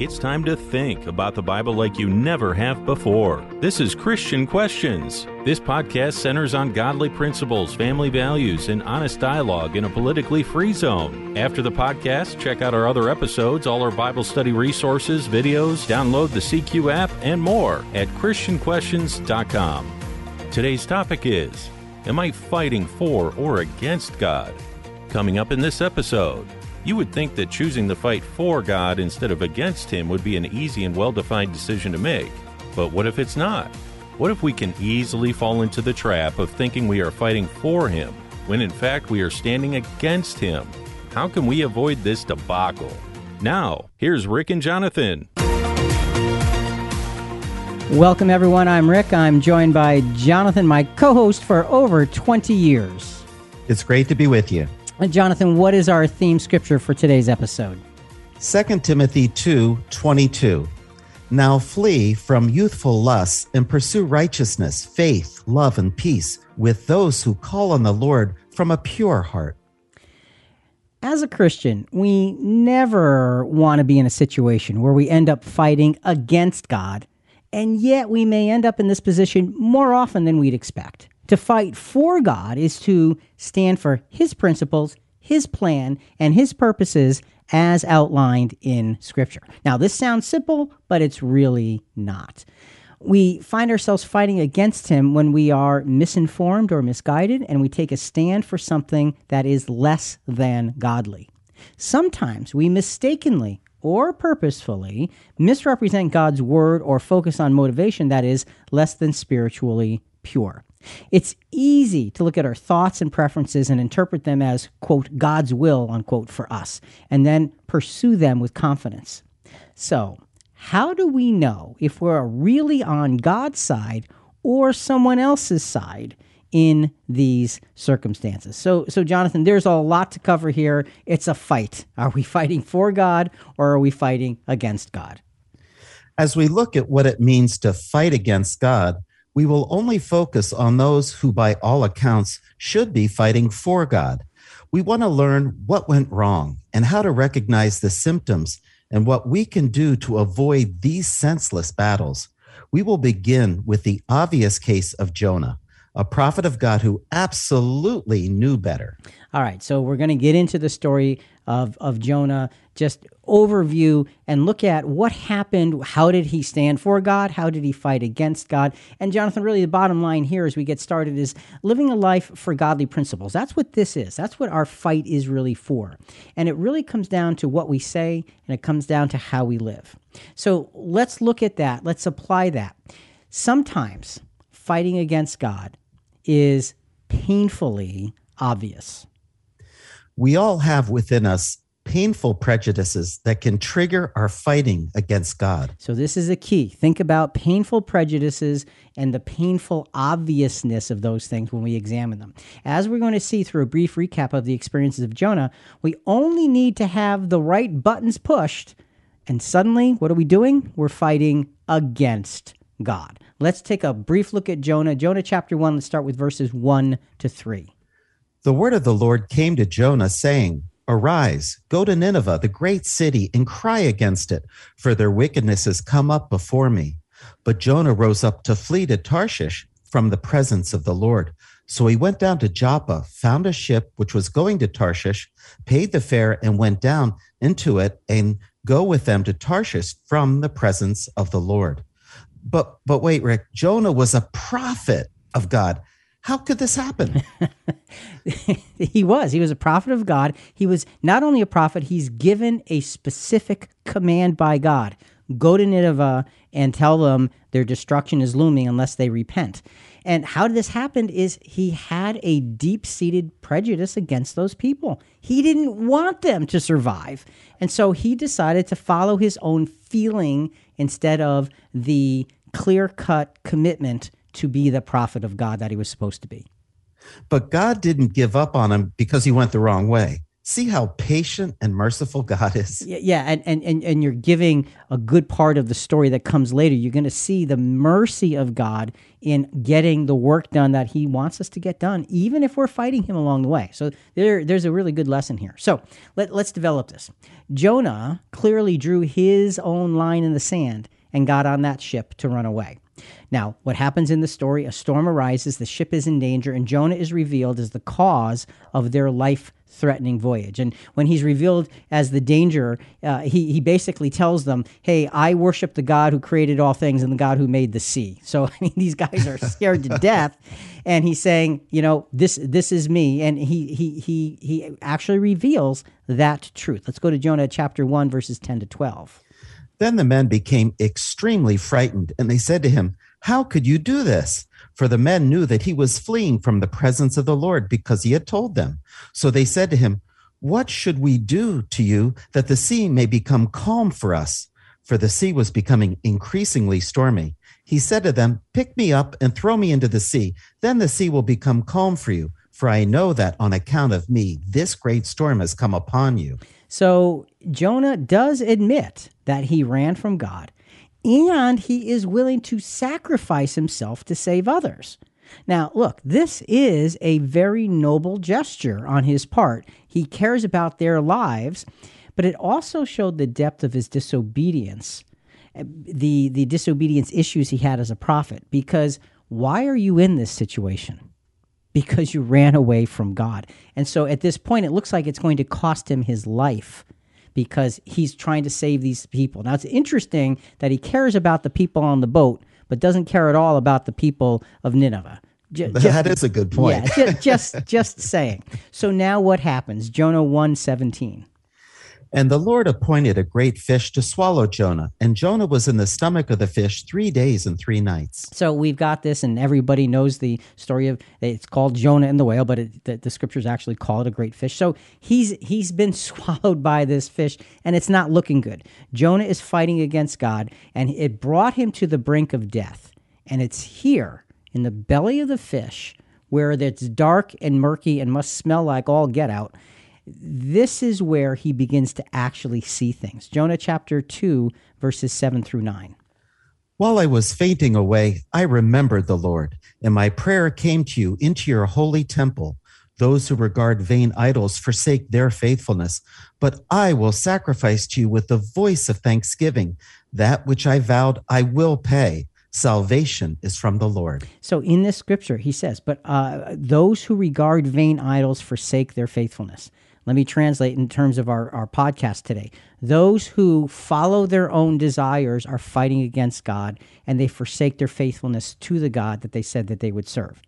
It's time to think about the Bible like you never have before. This is Christian Questions. This podcast centers on godly principles, family values, and honest dialogue in a politically free zone. After the podcast, check out our other episodes, all our Bible study resources, videos, download the CQ app, and more at ChristianQuestions.com. Today's topic is Am I fighting for or against God? Coming up in this episode. You would think that choosing to fight for God instead of against Him would be an easy and well defined decision to make. But what if it's not? What if we can easily fall into the trap of thinking we are fighting for Him when in fact we are standing against Him? How can we avoid this debacle? Now, here's Rick and Jonathan. Welcome, everyone. I'm Rick. I'm joined by Jonathan, my co host for over 20 years. It's great to be with you. Jonathan, what is our theme scripture for today's episode? 2 Timothy 2 22. Now flee from youthful lusts and pursue righteousness, faith, love, and peace with those who call on the Lord from a pure heart. As a Christian, we never want to be in a situation where we end up fighting against God, and yet we may end up in this position more often than we'd expect. To fight for God is to stand for His principles, His plan, and His purposes as outlined in Scripture. Now, this sounds simple, but it's really not. We find ourselves fighting against Him when we are misinformed or misguided, and we take a stand for something that is less than godly. Sometimes we mistakenly or purposefully misrepresent God's word or focus on motivation that is less than spiritually pure. It's easy to look at our thoughts and preferences and interpret them as, quote, God's will, unquote, for us, and then pursue them with confidence. So, how do we know if we're really on God's side or someone else's side in these circumstances? So, so Jonathan, there's a lot to cover here. It's a fight. Are we fighting for God or are we fighting against God? As we look at what it means to fight against God, we will only focus on those who, by all accounts, should be fighting for God. We want to learn what went wrong and how to recognize the symptoms and what we can do to avoid these senseless battles. We will begin with the obvious case of Jonah, a prophet of God who absolutely knew better. All right, so we're going to get into the story of, of Jonah, just overview and look at what happened. How did he stand for God? How did he fight against God? And Jonathan, really, the bottom line here as we get started is living a life for godly principles. That's what this is. That's what our fight is really for. And it really comes down to what we say and it comes down to how we live. So let's look at that. Let's apply that. Sometimes fighting against God is painfully obvious. We all have within us painful prejudices that can trigger our fighting against God. So, this is a key. Think about painful prejudices and the painful obviousness of those things when we examine them. As we're going to see through a brief recap of the experiences of Jonah, we only need to have the right buttons pushed, and suddenly, what are we doing? We're fighting against God. Let's take a brief look at Jonah. Jonah chapter 1, let's start with verses 1 to 3. The word of the Lord came to Jonah, saying, Arise, go to Nineveh, the great city, and cry against it, for their wickedness has come up before me. But Jonah rose up to flee to Tarshish from the presence of the Lord. So he went down to Joppa, found a ship which was going to Tarshish, paid the fare, and went down into it and go with them to Tarshish from the presence of the Lord. But but wait, Rick, Jonah was a prophet of God. How could this happen? he was. He was a prophet of God. He was not only a prophet, he's given a specific command by God go to Nineveh and tell them their destruction is looming unless they repent. And how this happen is he had a deep seated prejudice against those people. He didn't want them to survive. And so he decided to follow his own feeling instead of the clear cut commitment to be the prophet of God that he was supposed to be. But God didn't give up on him because he went the wrong way. See how patient and merciful God is. Yeah, yeah, and, and and and you're giving a good part of the story that comes later. You're going to see the mercy of God in getting the work done that He wants us to get done, even if we're fighting Him along the way. So there, there's a really good lesson here. So let, let's develop this. Jonah clearly drew his own line in the sand and got on that ship to run away. Now, what happens in the story? A storm arises, the ship is in danger, and Jonah is revealed as the cause of their life threatening voyage. And when he's revealed as the danger, uh, he, he basically tells them, Hey, I worship the God who created all things and the God who made the sea. So, I mean, these guys are scared to death. And he's saying, You know, this, this is me. And he, he, he, he actually reveals that truth. Let's go to Jonah chapter 1, verses 10 to 12. Then the men became extremely frightened, and they said to him, How could you do this? For the men knew that he was fleeing from the presence of the Lord because he had told them. So they said to him, What should we do to you that the sea may become calm for us? For the sea was becoming increasingly stormy. He said to them, Pick me up and throw me into the sea. Then the sea will become calm for you. For I know that on account of me, this great storm has come upon you. So Jonah does admit that he ran from God and he is willing to sacrifice himself to save others. Now, look, this is a very noble gesture on his part. He cares about their lives, but it also showed the depth of his disobedience, the, the disobedience issues he had as a prophet. Because why are you in this situation? Because you ran away from God. And so at this point, it looks like it's going to cost him his life because he's trying to save these people. Now, it's interesting that he cares about the people on the boat, but doesn't care at all about the people of Nineveh. Just, that is a good point. Yeah, just, just, just saying. So now what happens? Jonah 1 17. And the Lord appointed a great fish to swallow Jonah, and Jonah was in the stomach of the fish three days and three nights. So we've got this, and everybody knows the story of it's called Jonah and the whale, but it, the, the scriptures actually call it a great fish. So he's he's been swallowed by this fish, and it's not looking good. Jonah is fighting against God, and it brought him to the brink of death. And it's here in the belly of the fish where it's dark and murky and must smell like all get out this is where he begins to actually see things. Jonah chapter 2, verses 7 through 9. While I was fainting away, I remembered the Lord, and my prayer came to you into your holy temple. Those who regard vain idols forsake their faithfulness, but I will sacrifice to you with the voice of thanksgiving. That which I vowed, I will pay. Salvation is from the Lord. So in this scripture, he says, But uh, those who regard vain idols forsake their faithfulness. Let me translate in terms of our, our podcast today. Those who follow their own desires are fighting against God and they forsake their faithfulness to the God that they said that they would serve.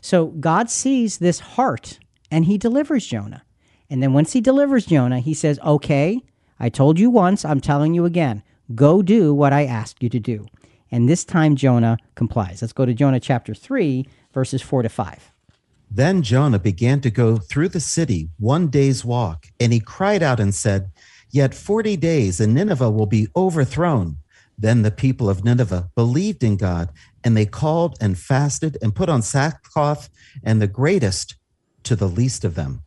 So God sees this heart and he delivers Jonah. And then once he delivers Jonah, he says, Okay, I told you once, I'm telling you again, go do what I asked you to do. And this time Jonah complies. Let's go to Jonah chapter 3, verses 4 to 5. Then Jonah began to go through the city one day's walk, and he cried out and said, Yet forty days, and Nineveh will be overthrown. Then the people of Nineveh believed in God, and they called and fasted and put on sackcloth, and the greatest to the least of them.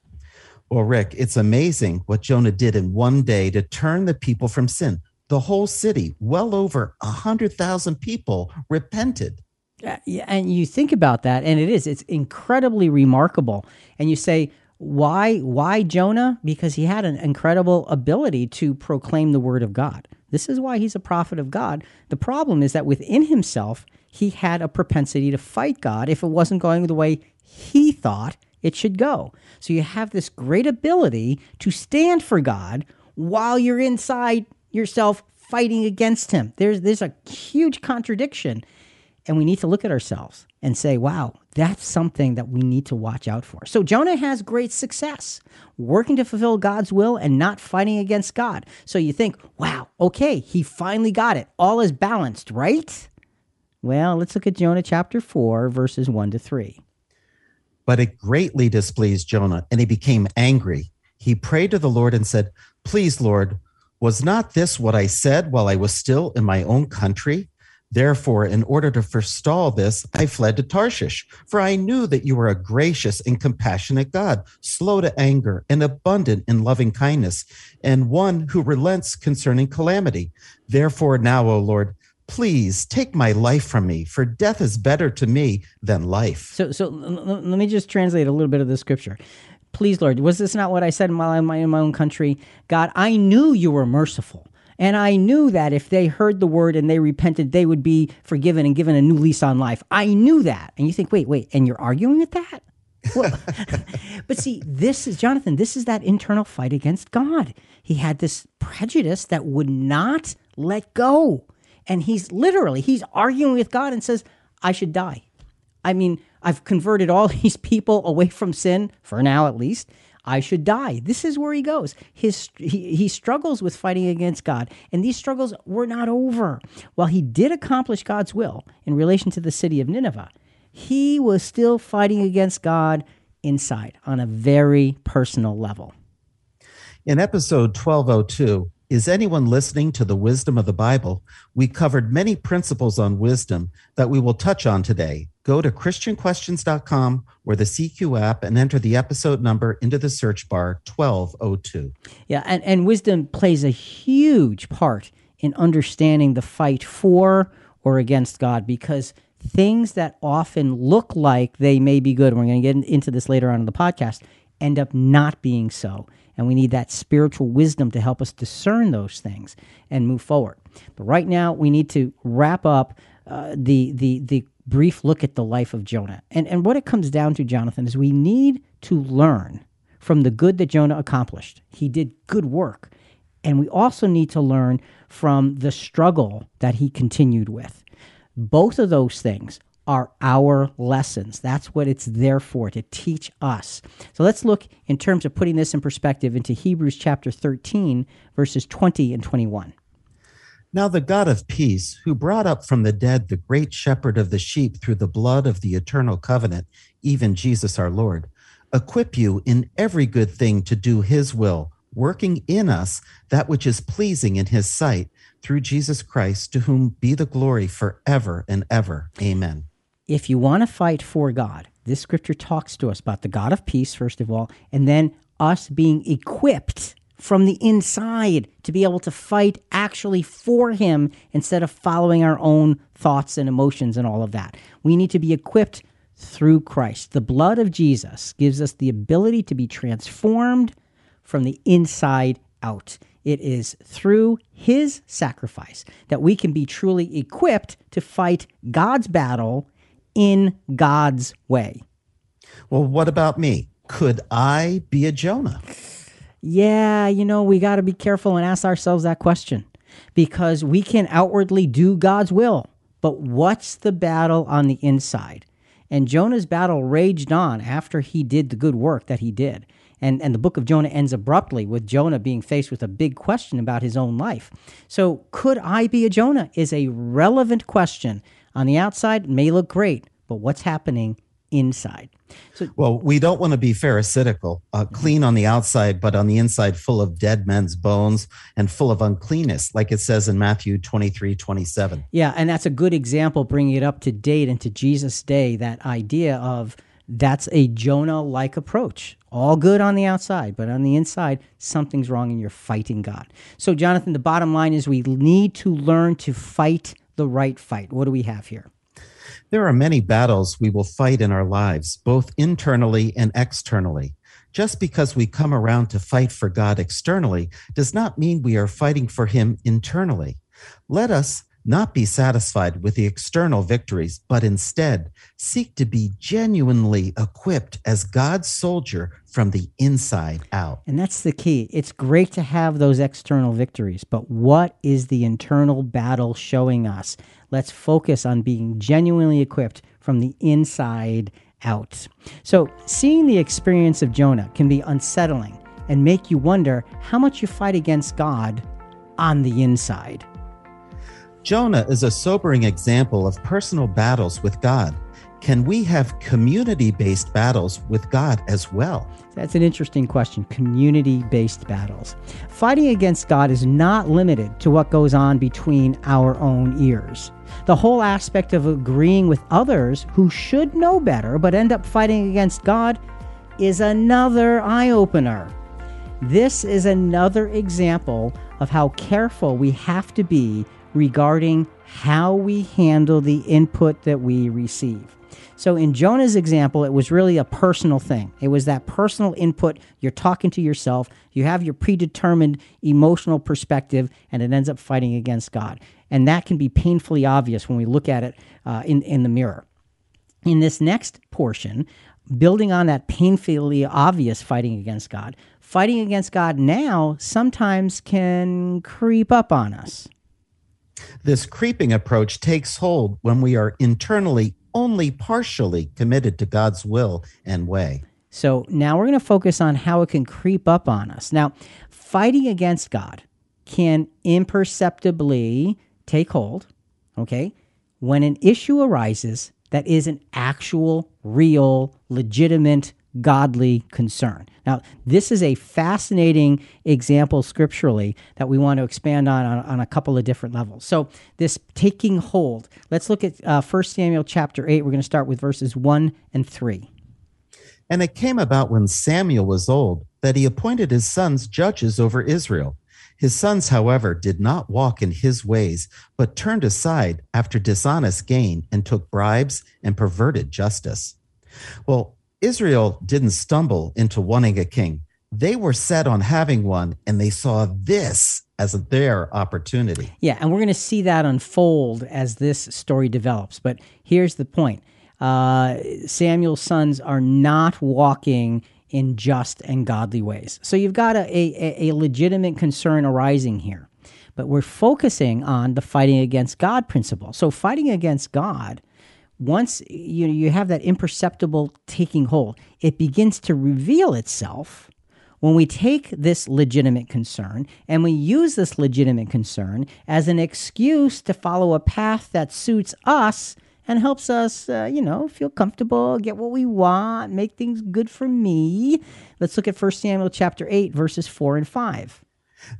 Well, Rick, it's amazing what Jonah did in one day to turn the people from sin. The whole city, well over a hundred thousand people, repented Uh, and you think about that and it is it's incredibly remarkable. And you say why why jonah? Because he had an incredible ability to proclaim the word of god. This is why he's a prophet of god. The problem is that within himself he had a propensity to fight god. If it wasn't going the way he thought it should go. So you have this great ability to stand for god while you're inside yourself fighting against him. There's there's a huge contradiction and we need to look at ourselves and say, wow, that's something that we need to watch out for. So Jonah has great success working to fulfill God's will and not fighting against God. So you think, wow, okay, he finally got it. All is balanced, right? Well, let's look at Jonah chapter 4, verses 1 to 3. But it greatly displeased Jonah, and he became angry. He prayed to the Lord and said, Please, Lord, was not this what I said while I was still in my own country? Therefore, in order to forestall this, I fled to Tarshish, for I knew that you were a gracious and compassionate God, slow to anger and abundant in loving kindness, and one who relents concerning calamity. Therefore, now, O Lord, please take my life from me, for death is better to me than life. So, so let me just translate a little bit of the scripture. Please, Lord, was this not what I said while I'm in my own country? God, I knew you were merciful and I knew that if they heard the word and they repented, they would be forgiven and given a new lease on life. I knew that. And you think, wait, wait, and you're arguing with that? Well, but see, this is Jonathan, this is that internal fight against God. He had this prejudice that would not let go. And he's literally, he's arguing with God and says, I should die. I mean, I've converted all these people away from sin, for now at least. I should die. This is where he goes. His he, he struggles with fighting against God, and these struggles were not over. While he did accomplish God's will in relation to the city of Nineveh, he was still fighting against God inside on a very personal level. In episode 1202, is anyone listening to the wisdom of the Bible? We covered many principles on wisdom that we will touch on today. Go to ChristianQuestions.com or the CQ app and enter the episode number into the search bar 1202. Yeah, and, and wisdom plays a huge part in understanding the fight for or against God because things that often look like they may be good, we're going to get into this later on in the podcast, end up not being so. And we need that spiritual wisdom to help us discern those things and move forward. But right now, we need to wrap up uh, the, the, the brief look at the life of Jonah. And, and what it comes down to, Jonathan, is we need to learn from the good that Jonah accomplished. He did good work. And we also need to learn from the struggle that he continued with. Both of those things are our lessons. That's what it's there for, to teach us. So let's look in terms of putting this in perspective into Hebrews chapter 13, verses 20 and 21. Now the God of peace, who brought up from the dead the great shepherd of the sheep through the blood of the eternal covenant, even Jesus our Lord, equip you in every good thing to do his will, working in us that which is pleasing in his sight, through Jesus Christ, to whom be the glory forever and ever. Amen if you want to fight for God, this scripture talks to us about the God of peace, first of all, and then us being equipped from the inside to be able to fight actually for Him instead of following our own thoughts and emotions and all of that. We need to be equipped through Christ. The blood of Jesus gives us the ability to be transformed from the inside out. It is through his sacrifice that we can be truly equipped to fight God's battle in God's way. Well, what about me? Could I be a Jonah? Yeah, you know, we got to be careful and ask ourselves that question because we can outwardly do God's will, but what's the battle on the inside? And Jonah's battle raged on after he did the good work that he did. And, and the book of Jonah ends abruptly with Jonah being faced with a big question about his own life. So, could I be a Jonah? is a relevant question on the outside, may look great, but what's happening inside? So, well, we don't want to be pharisaical, uh, mm-hmm. clean on the outside, but on the inside, full of dead men's bones and full of uncleanness, like it says in Matthew 23 27. Yeah, and that's a good example, bringing it up to date into Jesus' day, that idea of that's a Jonah like approach. All good on the outside, but on the inside, something's wrong and you're fighting God. So, Jonathan, the bottom line is we need to learn to fight the right fight? What do we have here? There are many battles we will fight in our lives, both internally and externally. Just because we come around to fight for God externally does not mean we are fighting for Him internally. Let us not be satisfied with the external victories, but instead seek to be genuinely equipped as God's soldier from the inside out. And that's the key. It's great to have those external victories, but what is the internal battle showing us? Let's focus on being genuinely equipped from the inside out. So, seeing the experience of Jonah can be unsettling and make you wonder how much you fight against God on the inside. Jonah is a sobering example of personal battles with God. can we have community based battles with God as well? That's an interesting question. Community based battles. Fighting against God is not limited to what goes on between our own ears. The whole aspect of agreeing with others who should know better but end up fighting against God is another eye opener. This is another example of how careful we have to be regarding how we handle the input that we receive. So in Jonah's example, it was really a personal thing. It was that personal input. You're talking to yourself, you have your predetermined emotional perspective, and it ends up fighting against God. And that can be painfully obvious when we look at it uh, in, in the mirror. In this next portion, building on that painfully obvious fighting against God, fighting against God now sometimes can creep up on us. This creeping approach takes hold when we are internally only partially committed to God's will and way. So now we're going to focus on how it can creep up on us. Now, fighting against God can imperceptibly take hold, okay, when an issue arises that is an actual, real, legitimate godly concern. Now, this is a fascinating example scripturally that we want to expand on, on, on a couple of different levels. So, this taking hold, let's look at uh, 1 Samuel chapter 8. We're going to start with verses 1 and 3. And it came about when Samuel was old that he appointed his sons judges over Israel. His sons, however, did not walk in his ways, but turned aside after dishonest gain and took bribes and perverted justice. Well, Israel didn't stumble into wanting a king. They were set on having one, and they saw this as their opportunity. Yeah, and we're going to see that unfold as this story develops. But here's the point uh, Samuel's sons are not walking in just and godly ways. So you've got a, a, a legitimate concern arising here. But we're focusing on the fighting against God principle. So, fighting against God once you you have that imperceptible taking hold, it begins to reveal itself when we take this legitimate concern and we use this legitimate concern as an excuse to follow a path that suits us and helps us, uh, you know, feel comfortable, get what we want, make things good for me. Let's look at 1 Samuel chapter 8, verses 4 and 5.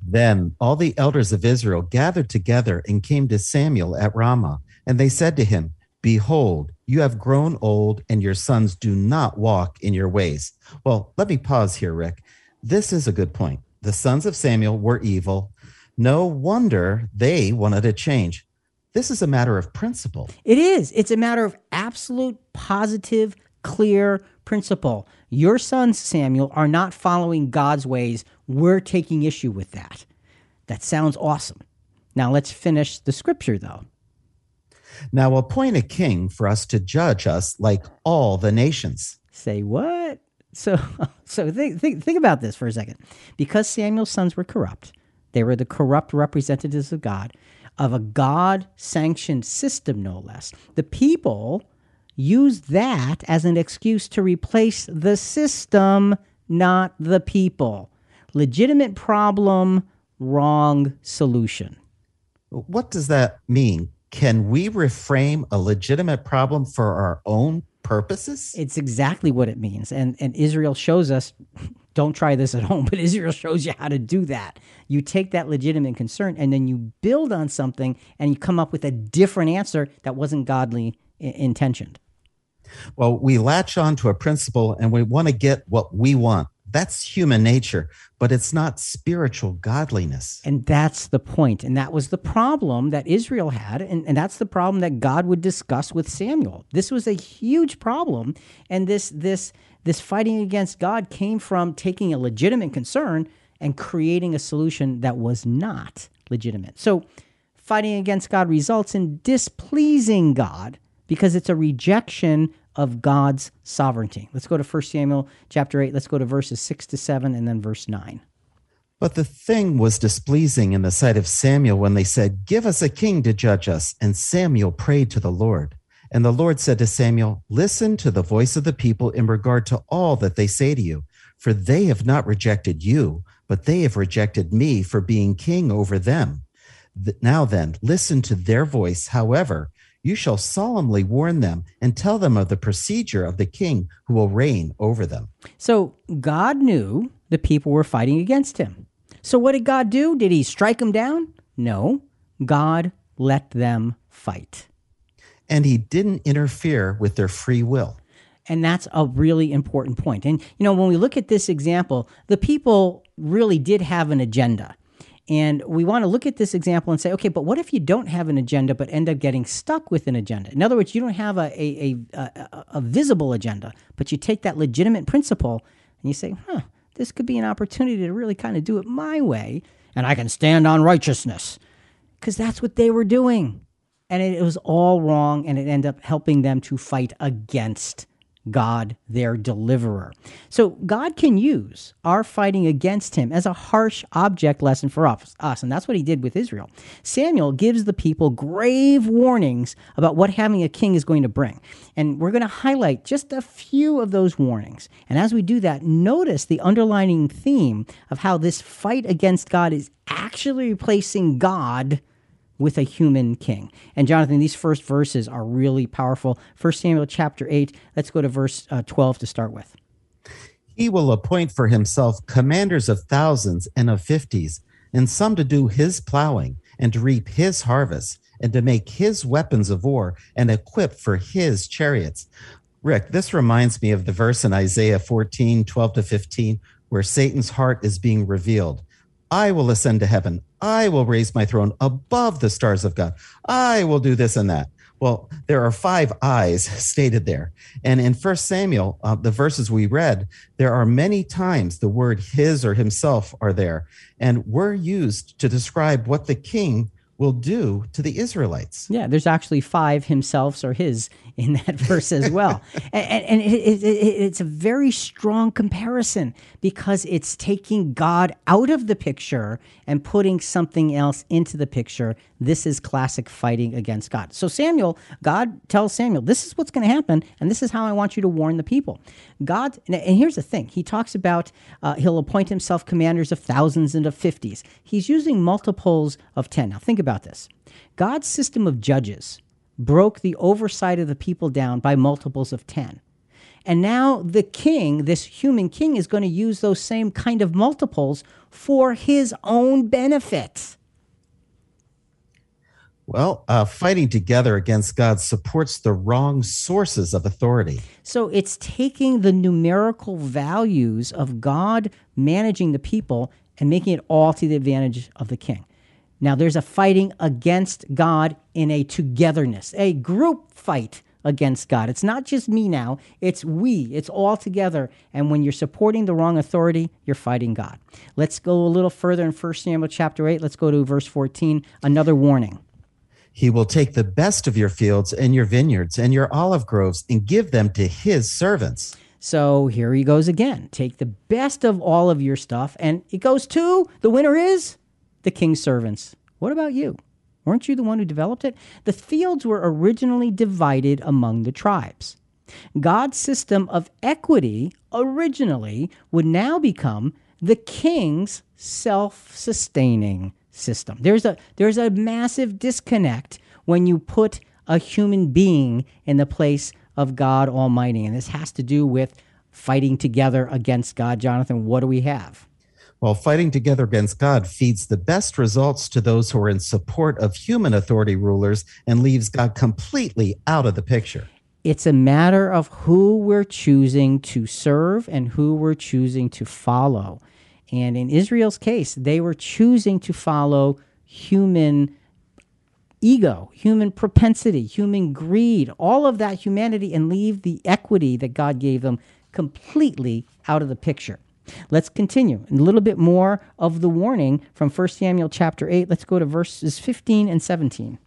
Then all the elders of Israel gathered together and came to Samuel at Ramah, and they said to him, Behold, you have grown old, and your sons do not walk in your ways. Well, let me pause here, Rick. This is a good point. The sons of Samuel were evil. No wonder they wanted a change. This is a matter of principle. It is. It's a matter of absolute, positive, clear principle. Your sons, Samuel, are not following God's ways. We're taking issue with that. That sounds awesome. Now let's finish the scripture, though. Now appoint a king for us to judge us like all the nations. Say what? So, so think, think, think about this for a second. Because Samuel's sons were corrupt, they were the corrupt representatives of God, of a God sanctioned system, no less. The people used that as an excuse to replace the system, not the people. Legitimate problem, wrong solution. What does that mean? Can we reframe a legitimate problem for our own purposes? It's exactly what it means. And and Israel shows us don't try this at home, but Israel shows you how to do that. You take that legitimate concern and then you build on something and you come up with a different answer that wasn't godly I- intentioned. Well, we latch on to a principle and we want to get what we want. That's human nature, but it's not spiritual godliness. And that's the point. And that was the problem that Israel had. And, and that's the problem that God would discuss with Samuel. This was a huge problem. And this, this, this fighting against God came from taking a legitimate concern and creating a solution that was not legitimate. So, fighting against God results in displeasing God because it's a rejection of God's sovereignty. Let's go to 1 Samuel chapter 8. Let's go to verses 6 to 7 and then verse 9. But the thing was displeasing in the sight of Samuel when they said, Give us a king to judge us. And Samuel prayed to the Lord. And the Lord said to Samuel, Listen to the voice of the people in regard to all that they say to you, for they have not rejected you, but they have rejected me for being king over them. Now then, listen to their voice. However, you shall solemnly warn them and tell them of the procedure of the king who will reign over them. So God knew the people were fighting against him. So what did God do? Did he strike them down? No. God let them fight. And he didn't interfere with their free will. And that's a really important point. And, you know, when we look at this example, the people really did have an agenda. And we want to look at this example and say, okay, but what if you don't have an agenda but end up getting stuck with an agenda? In other words, you don't have a, a, a, a, visible agenda, but you take that legitimate principle and you say, huh, this could be an opportunity to really kind of do it my way, and I can stand on righteousness. Because that's what they were doing. And it, it was all wrong, and it ended up helping them to fight against God, their deliverer. So God can use our fighting against him as a harsh object lesson for us, and that's what he did with Israel. Samuel gives the people grave warnings about what having a king is going to bring. And we're going to highlight just a few of those warnings. And as we do that, notice the underlining theme of how this fight against God is actually replacing God with a human king. And Jonathan, these first verses are really powerful. First Samuel chapter 8, let's go to verse uh, 12 to start with. He will appoint for himself commanders of thousands and of fifties, and some to do his plowing and to reap his harvest and to make his weapons of war and equip for his chariots. Rick, this reminds me of the verse in Isaiah 14, 12 to 15, where Satan's heart is being revealed. I will ascend to heaven. I will raise my throne above the stars of God. I will do this and that. Well, there are five I's stated there. And in First Samuel, uh, the verses we read, there are many times the word his or himself are there and were used to describe what the king will do to the Israelites. Yeah, there's actually five himselfs or his in that verse as well. and, and it, it, it, it's a very strong comparison because it's taking God out of the picture and putting something else into the picture. This is classic fighting against God. So Samuel, God tells Samuel, this is what's going to happen, and this is how I want you to warn the people. God, and here's the thing, he talks about uh, he'll appoint himself commanders of thousands and of fifties. He's using multiples of 10. Now think about this. God's system of judges broke the oversight of the people down by multiples of 10. And now the king, this human king, is going to use those same kind of multiples for his own benefit. Well, uh, fighting together against God supports the wrong sources of authority. So it's taking the numerical values of God managing the people and making it all to the advantage of the king. Now, there's a fighting against God in a togetherness, a group fight against God. It's not just me now, it's we, it's all together. And when you're supporting the wrong authority, you're fighting God. Let's go a little further in 1 Samuel chapter 8. Let's go to verse 14, another warning. He will take the best of your fields and your vineyards and your olive groves and give them to his servants. So here he goes again. Take the best of all of your stuff, and it goes to the winner is the king's servants. What about you? Weren't you the one who developed it? The fields were originally divided among the tribes. God's system of equity originally would now become the king's self sustaining system. There's a, there's a massive disconnect when you put a human being in the place of God Almighty. And this has to do with fighting together against God. Jonathan, what do we have? While fighting together against God feeds the best results to those who are in support of human authority rulers and leaves God completely out of the picture. It's a matter of who we're choosing to serve and who we're choosing to follow. And in Israel's case, they were choosing to follow human ego, human propensity, human greed, all of that humanity, and leave the equity that God gave them completely out of the picture. Let's continue. A little bit more of the warning from 1 Samuel chapter 8. Let's go to verses 15 and 17.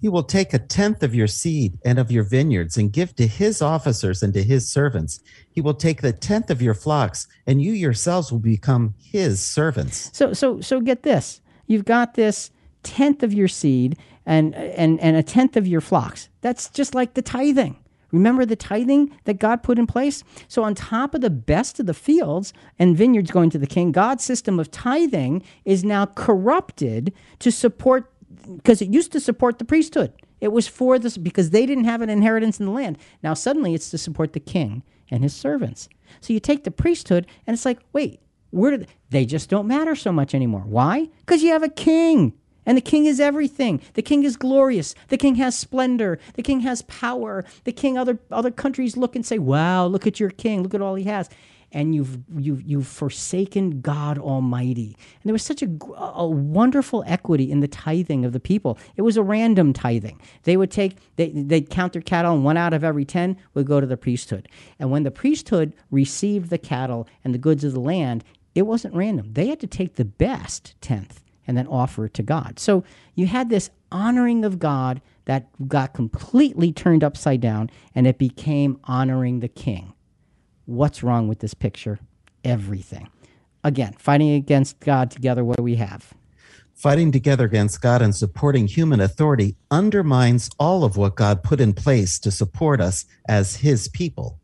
He will take a tenth of your seed and of your vineyards and give to his officers and to his servants. He will take the tenth of your flocks, and you yourselves will become his servants. So, so, so get this. You've got this tenth of your seed and, and, and a tenth of your flocks. That's just like the tithing. Remember the tithing that God put in place? So, on top of the best of the fields and vineyards going to the king, God's system of tithing is now corrupted to support, because it used to support the priesthood. It was for this because they didn't have an inheritance in the land. Now suddenly it's to support the king and his servants. So you take the priesthood and it's like, wait, where did they just don't matter so much anymore? Why? Because you have a king. And the king is everything. The king is glorious. The king has splendor. The king has power. The king other other countries look and say, "Wow, look at your king. Look at all he has." And you've you've you've forsaken God Almighty. And there was such a, a wonderful equity in the tithing of the people. It was a random tithing. They would take they they'd count their cattle, and one out of every ten would go to the priesthood. And when the priesthood received the cattle and the goods of the land, it wasn't random. They had to take the best tenth and then offer it to God. So you had this honoring of God that got completely turned upside down and it became honoring the king. What's wrong with this picture? Everything. Again, fighting against God together, what do we have? Fighting together against God and supporting human authority undermines all of what God put in place to support us as his people.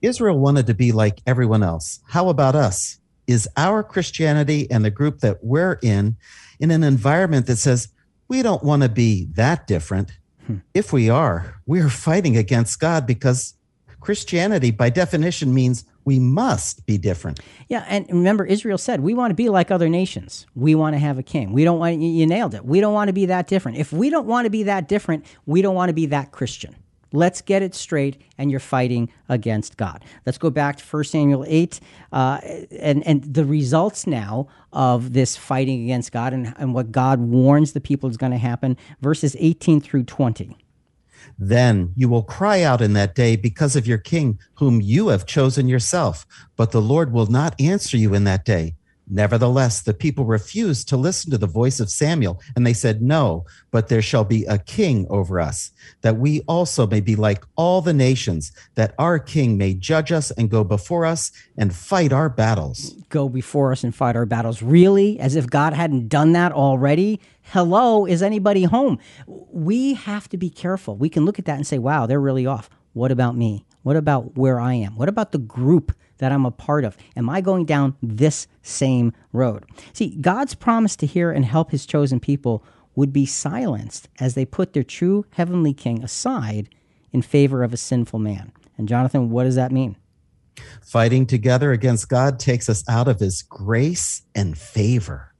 Israel wanted to be like everyone else. How about us? Is our Christianity and the group that we're in in an environment that says we don't want to be that different. Hmm. If we are, we are fighting against God because Christianity, by definition, means we must be different. Yeah, and remember, Israel said, We want to be like other nations. We want to have a king. We don't want, you nailed it. We don't want to be that different. If we don't want to be that different, we don't want to be that Christian. Let's get it straight, and you're fighting against God. Let's go back to 1 Samuel 8 uh, and, and the results now of this fighting against God and, and what God warns the people is going to happen, verses 18 through 20. Then you will cry out in that day because of your king, whom you have chosen yourself. But the Lord will not answer you in that day. Nevertheless, the people refused to listen to the voice of Samuel, and they said, No, but there shall be a king over us, that we also may be like all the nations, that our king may judge us and go before us and fight our battles. Go before us and fight our battles. Really? As if God hadn't done that already? Hello, is anybody home? We have to be careful. We can look at that and say, Wow, they're really off. What about me? What about where I am? What about the group that I'm a part of? Am I going down this same road? See, God's promise to hear and help his chosen people would be silenced as they put their true heavenly king aside in favor of a sinful man. And Jonathan, what does that mean? Fighting together against God takes us out of his grace and favor.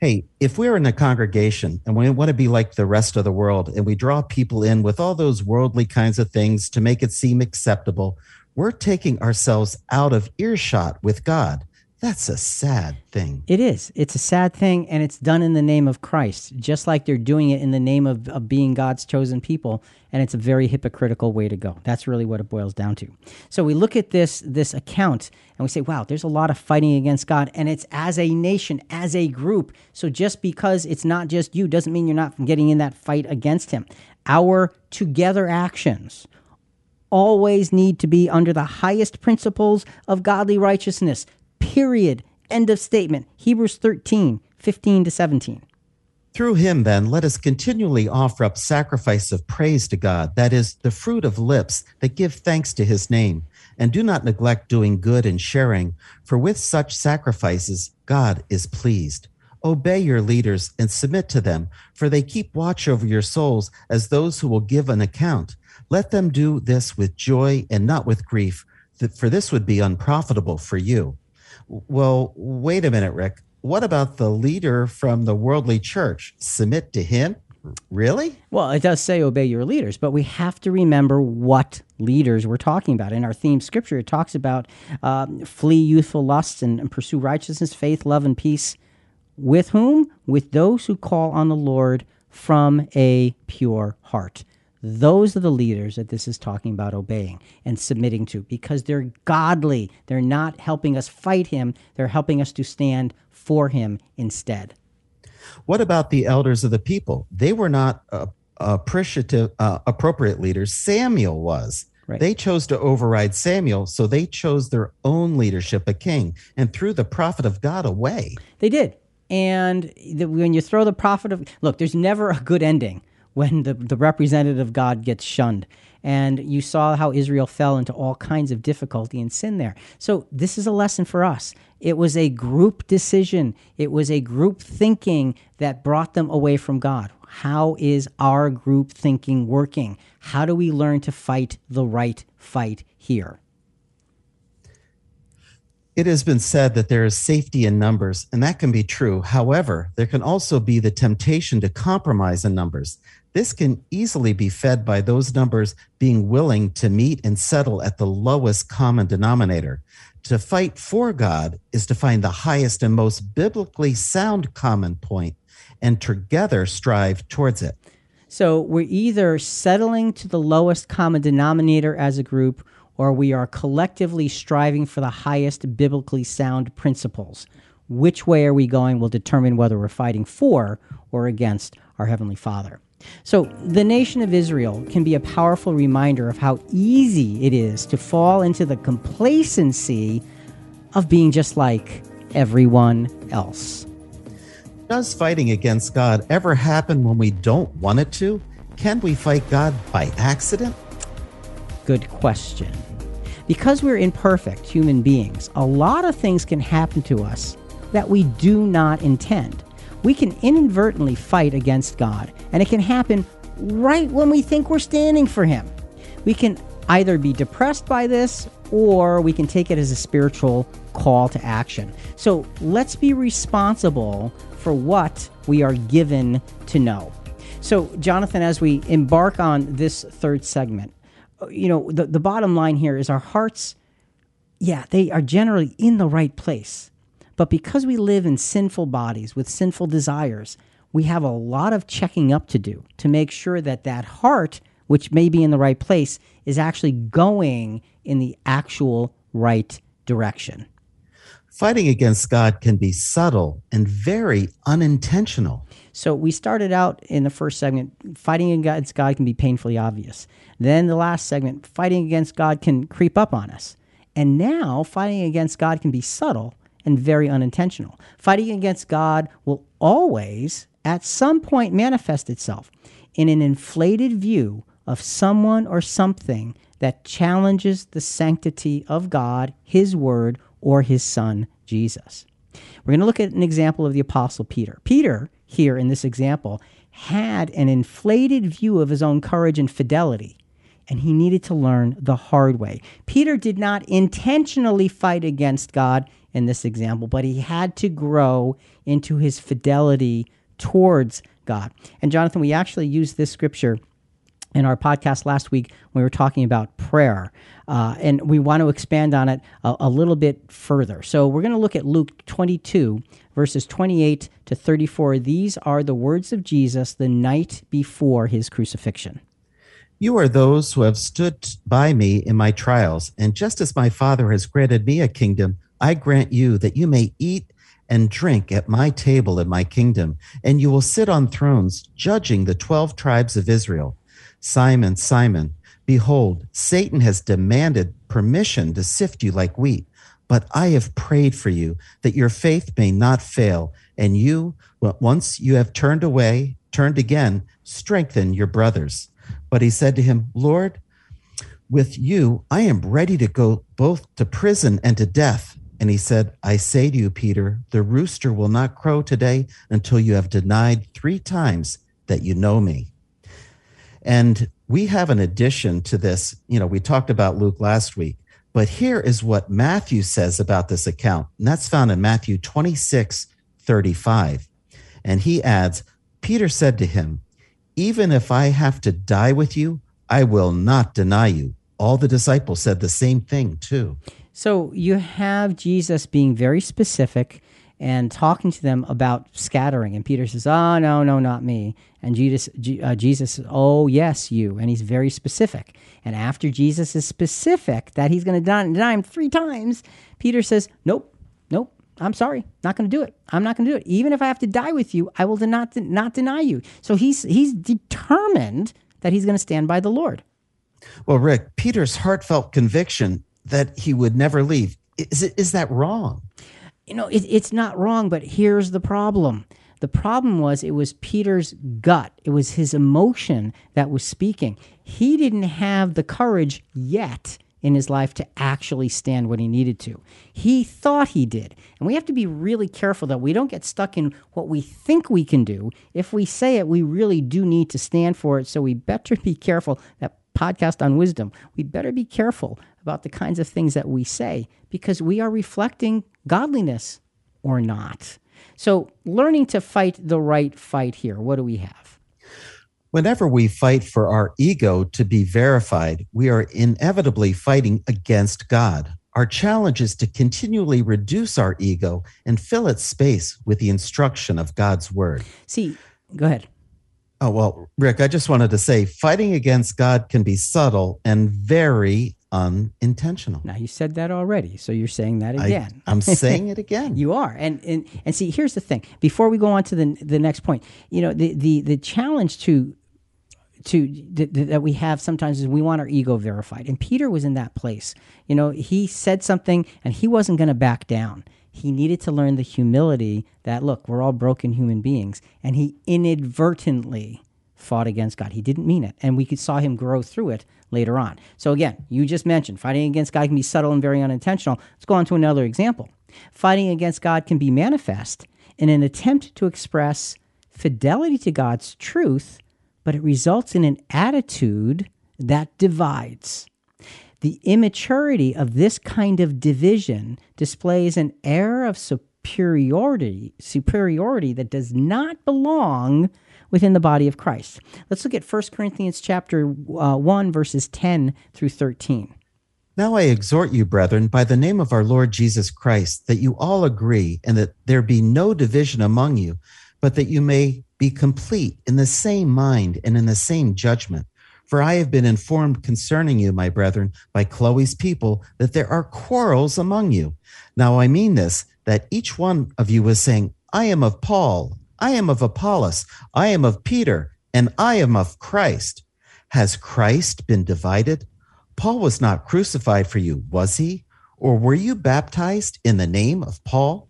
Hey, if we're in a congregation and we want to be like the rest of the world and we draw people in with all those worldly kinds of things to make it seem acceptable, we're taking ourselves out of earshot with God. That's a sad thing. It is. It's a sad thing, and it's done in the name of Christ, just like they're doing it in the name of, of being God's chosen people. And it's a very hypocritical way to go. That's really what it boils down to. So we look at this this account and we say, wow, there's a lot of fighting against God, and it's as a nation, as a group. So just because it's not just you doesn't mean you're not getting in that fight against Him. Our together actions always need to be under the highest principles of godly righteousness Period. End of statement. Hebrews 13, 15 to 17. Through him, then, let us continually offer up sacrifice of praise to God, that is, the fruit of lips that give thanks to his name. And do not neglect doing good and sharing, for with such sacrifices, God is pleased. Obey your leaders and submit to them, for they keep watch over your souls as those who will give an account. Let them do this with joy and not with grief, for this would be unprofitable for you. Well, wait a minute, Rick. What about the leader from the worldly church? Submit to him? Really? Well, it does say obey your leaders, but we have to remember what leaders we're talking about. In our theme scripture, it talks about um, flee youthful lusts and, and pursue righteousness, faith, love, and peace. With whom? With those who call on the Lord from a pure heart. Those are the leaders that this is talking about obeying and submitting to because they're godly. They're not helping us fight him, they're helping us to stand for him instead. What about the elders of the people? They were not uh, appreciative, uh, appropriate leaders. Samuel was. Right. They chose to override Samuel, so they chose their own leadership, a king, and threw the prophet of God away. They did. And the, when you throw the prophet of look, there's never a good ending when the, the representative of God gets shunned. And you saw how Israel fell into all kinds of difficulty and sin there. So, this is a lesson for us. It was a group decision, it was a group thinking that brought them away from God. How is our group thinking working? How do we learn to fight the right fight here? It has been said that there is safety in numbers, and that can be true. However, there can also be the temptation to compromise in numbers. This can easily be fed by those numbers being willing to meet and settle at the lowest common denominator. To fight for God is to find the highest and most biblically sound common point and together strive towards it. So we're either settling to the lowest common denominator as a group or we are collectively striving for the highest biblically sound principles. Which way are we going will determine whether we're fighting for or against our Heavenly Father. So, the nation of Israel can be a powerful reminder of how easy it is to fall into the complacency of being just like everyone else. Does fighting against God ever happen when we don't want it to? Can we fight God by accident? Good question. Because we're imperfect human beings, a lot of things can happen to us that we do not intend we can inadvertently fight against God, and it can happen right when we think we're standing for Him. We can either be depressed by this or we can take it as a spiritual call to action. So let's be responsible for what we are given to know. So, Jonathan, as we embark on this third segment, you know, the, the bottom line here is our hearts, yeah, they are generally in the right place. But because we live in sinful bodies with sinful desires, we have a lot of checking up to do to make sure that that heart, which may be in the right place, is actually going in the actual right direction. Fighting against God can be subtle and very unintentional. So we started out in the first segment, fighting against God can be painfully obvious. Then the last segment, fighting against God can creep up on us. And now fighting against God can be subtle and very unintentional. Fighting against God will always, at some point, manifest itself in an inflated view of someone or something that challenges the sanctity of God, His Word, or His Son, Jesus. We're going to look at an example of the Apostle Peter. Peter, here in this example, had an inflated view of his own courage and fidelity, and he needed to learn the hard way. Peter did not intentionally fight against God in this example, but he had to grow into his fidelity towards God. And Jonathan, we actually used this scripture in our podcast last week when we were talking about prayer. Uh, and we want to expand on it a, a little bit further. So we're going to look at Luke 22, verses 28 to 34. These are the words of Jesus the night before his crucifixion. You are those who have stood by me in my trials, and just as my Father has granted me a kingdom, I grant you that you may eat and drink at my table in my kingdom, and you will sit on thrones, judging the twelve tribes of Israel. Simon, Simon, behold, Satan has demanded permission to sift you like wheat, but I have prayed for you that your faith may not fail, and you, once you have turned away, turned again, strengthen your brothers. But he said to him, Lord, with you I am ready to go both to prison and to death. And he said, I say to you, Peter, the rooster will not crow today until you have denied three times that you know me. And we have an addition to this. You know, we talked about Luke last week, but here is what Matthew says about this account. And that's found in Matthew 26, 35. And he adds, Peter said to him, Even if I have to die with you, I will not deny you. All the disciples said the same thing too. So you have Jesus being very specific and talking to them about scattering. And Peter says, Oh, no, no, not me. And Jesus, uh, Jesus says, Oh, yes, you. And he's very specific. And after Jesus is specific that he's going to deny him three times, Peter says, Nope, nope, I'm sorry, not going to do it. I'm not going to do it. Even if I have to die with you, I will not, not deny you. So he's, he's determined that he's going to stand by the Lord. Well, Rick, Peter's heartfelt conviction that he would never leave. Is, that wrong? You know, it, it's not wrong, but here's the problem. The The problem was it was Peter's gut, it was his emotion that was speaking. He didn't have the courage yet in his life to actually stand when he needed to. He thought he did. And we have to be really careful that we don't get stuck in what we think we can do. If we say it, we really do need to stand for it. So we better be careful. That podcast on wisdom, we better be careful about the kinds of things that we say because we are reflecting godliness or not. So, learning to fight the right fight here, what do we have? Whenever we fight for our ego to be verified, we are inevitably fighting against God. Our challenge is to continually reduce our ego and fill its space with the instruction of God's word. See, go ahead. Oh, well, Rick, I just wanted to say fighting against God can be subtle and very unintentional. Now you said that already, so you're saying that again. I, am saying it again. you are, and and and see, here's the thing. Before we go on to the the next point, you know, the the the challenge to to th- th- that we have sometimes is we want our ego verified, and Peter was in that place. You know, he said something, and he wasn't going to back down. He needed to learn the humility that look, we're all broken human beings, and he inadvertently fought against God. He didn't mean it, and we saw him grow through it later on. So, again, you just mentioned fighting against God can be subtle and very unintentional. Let's go on to another example. Fighting against God can be manifest in an attempt to express fidelity to God's truth, but it results in an attitude that divides. The immaturity of this kind of division displays an air of superiority, superiority that does not belong within the body of Christ. Let's look at 1 Corinthians chapter uh, 1 verses 10 through 13. Now I exhort you, brethren, by the name of our Lord Jesus Christ, that you all agree and that there be no division among you, but that you may be complete in the same mind and in the same judgment. For I have been informed concerning you, my brethren, by Chloe's people, that there are quarrels among you. Now I mean this, that each one of you was saying, I am of Paul, I am of Apollos, I am of Peter, and I am of Christ. Has Christ been divided? Paul was not crucified for you, was he? Or were you baptized in the name of Paul?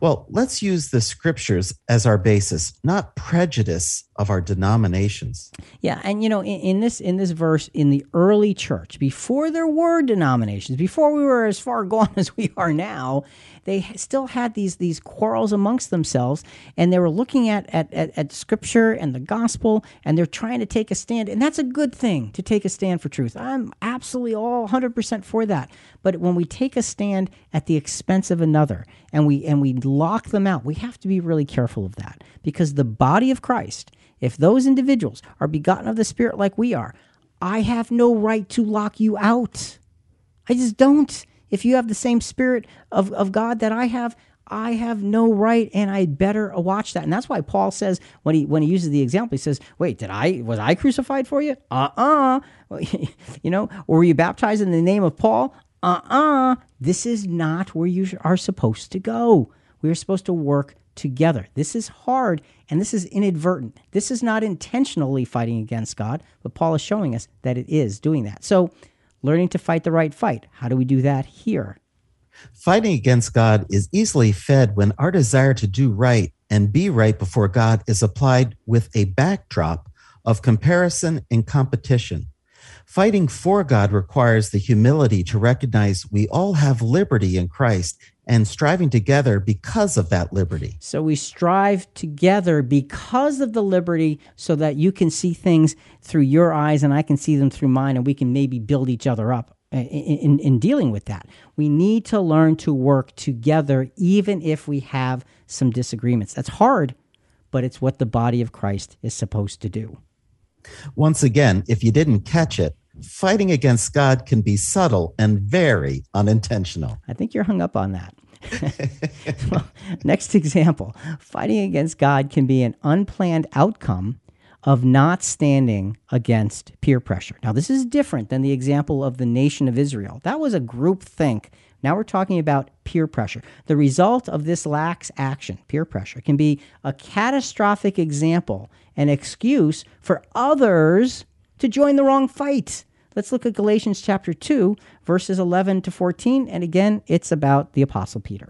Well, let's use the scriptures as our basis, not prejudice of our denominations. Yeah, and you know, in, in, this in this verse, in the early church, before there were denominations, before we were as far gone as we are now, they still had these these quarrels amongst themselves, and they were looking at at, at, at scripture and the gospel, and they're trying to take a stand, and that's a good thing to take a stand for truth. I'm absolutely all hundred percent for that. But when we take a stand at the expense of another, and we and we lock them out, we have to be really careful of that because the body of Christ, if those individuals are begotten of the Spirit like we are, I have no right to lock you out. I just don't. If you have the same spirit of, of God that I have, I have no right and I better watch that. And that's why Paul says when he when he uses the example, he says, Wait, did I was I crucified for you? Uh-uh. you know, were you baptized in the name of Paul? Uh-uh. This is not where you are supposed to go. We are supposed to work together. This is hard and this is inadvertent. This is not intentionally fighting against God, but Paul is showing us that it is doing that. So learning to fight the right fight. How do we do that here? Fighting against God is easily fed when our desire to do right and be right before God is applied with a backdrop of comparison and competition. Fighting for God requires the humility to recognize we all have liberty in Christ and striving together because of that liberty. So we strive together because of the liberty so that you can see things through your eyes and I can see them through mine and we can maybe build each other up. Uh, in, in, in, dealing with that. We need to learn to work together, even if we have some disagreements. That's hard, but it's what the body of Christ is supposed to do. Once again, if you didn't catch it, fighting against God can be subtle and very unintentional. I think you're hung up on that. well, next example fighting against God can be an unplanned outcome of not standing against peer pressure. Now, this is different than the example of the nation of Israel. That was a group think. Now we're talking about peer pressure. The result of this lax action, peer pressure, can be a catastrophic example, an excuse for others to join the wrong fight. Let's look at Galatians chapter 2, verses 11 to 14. And again, it's about the Apostle Peter.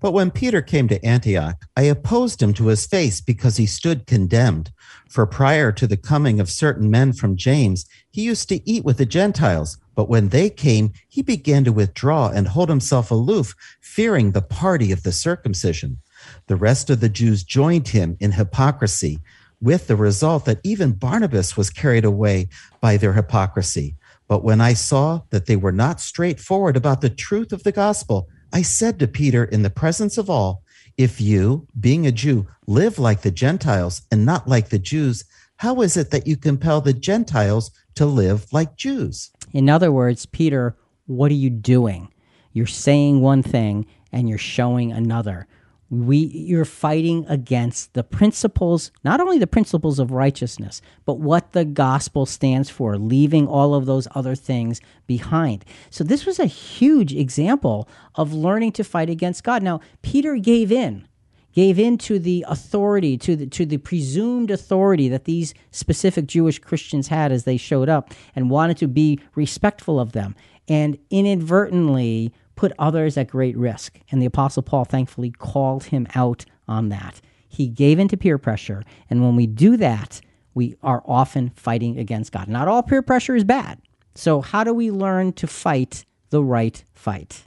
But when Peter came to Antioch, I opposed him to his face because he stood condemned. For prior to the coming of certain men from James, he used to eat with the Gentiles. But when they came, he began to withdraw and hold himself aloof, fearing the party of the circumcision. The rest of the Jews joined him in hypocrisy, with the result that even Barnabas was carried away by their hypocrisy. But when I saw that they were not straightforward about the truth of the gospel, I said to Peter in the presence of all, If you, being a Jew, live like the Gentiles and not like the Jews, how is it that you compel the Gentiles to live like Jews? In other words, Peter, what are you doing? You're saying one thing and you're showing another we you're fighting against the principles not only the principles of righteousness but what the gospel stands for leaving all of those other things behind. So this was a huge example of learning to fight against god. Now peter gave in gave in to the authority to the to the presumed authority that these specific jewish christians had as they showed up and wanted to be respectful of them. And inadvertently put others at great risk. And the Apostle Paul thankfully called him out on that. He gave into peer pressure. And when we do that, we are often fighting against God. Not all peer pressure is bad. So, how do we learn to fight the right fight?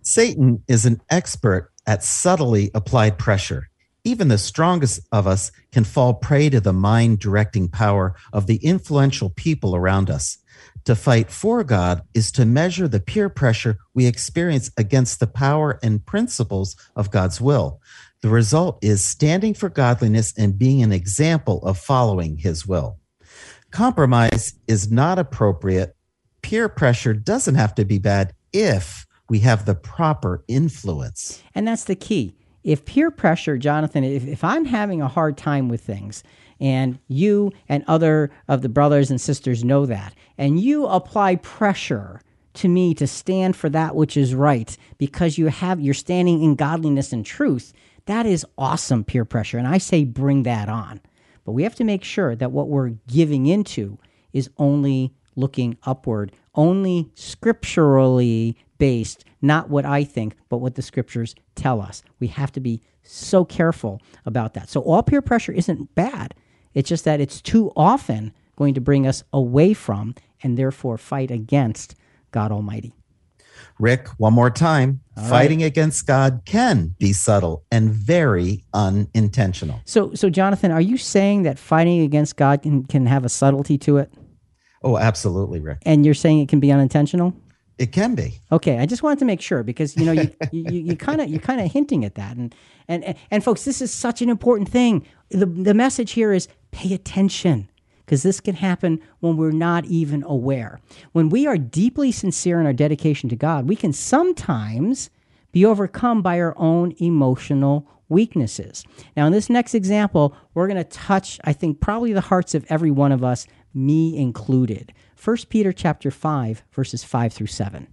Satan is an expert at subtly applied pressure. Even the strongest of us can fall prey to the mind directing power of the influential people around us. To fight for God is to measure the peer pressure we experience against the power and principles of God's will. The result is standing for godliness and being an example of following his will. Compromise is not appropriate. Peer pressure doesn't have to be bad if we have the proper influence. And that's the key. If peer pressure, Jonathan, if, if I'm having a hard time with things, and you and other of the brothers and sisters know that. And you apply pressure to me to stand for that which is right because you have you're standing in godliness and truth. That is awesome peer pressure. And I say bring that on. But we have to make sure that what we're giving into is only looking upward, only scripturally based, not what I think, but what the scriptures tell us. We have to be so careful about that. So all peer pressure isn't bad. It's just that it's too often going to bring us away from and therefore fight against God Almighty. Rick, one more time. All Fighting right. against God can be subtle and very unintentional. So, so Jonathan, are you saying that fighting against God can, can have a subtlety to it? Oh, absolutely, Rick. And you're saying it can be unintentional? It can be. Okay, I just wanted to make sure because you know you you kind of you're kind of hinting at that, and, and and folks, this is such an important thing. The the message here is pay attention because this can happen when we're not even aware. When we are deeply sincere in our dedication to God, we can sometimes be overcome by our own emotional weaknesses. Now, in this next example, we're going to touch, I think, probably the hearts of every one of us, me included. 1 Peter chapter 5 verses 5 through 7.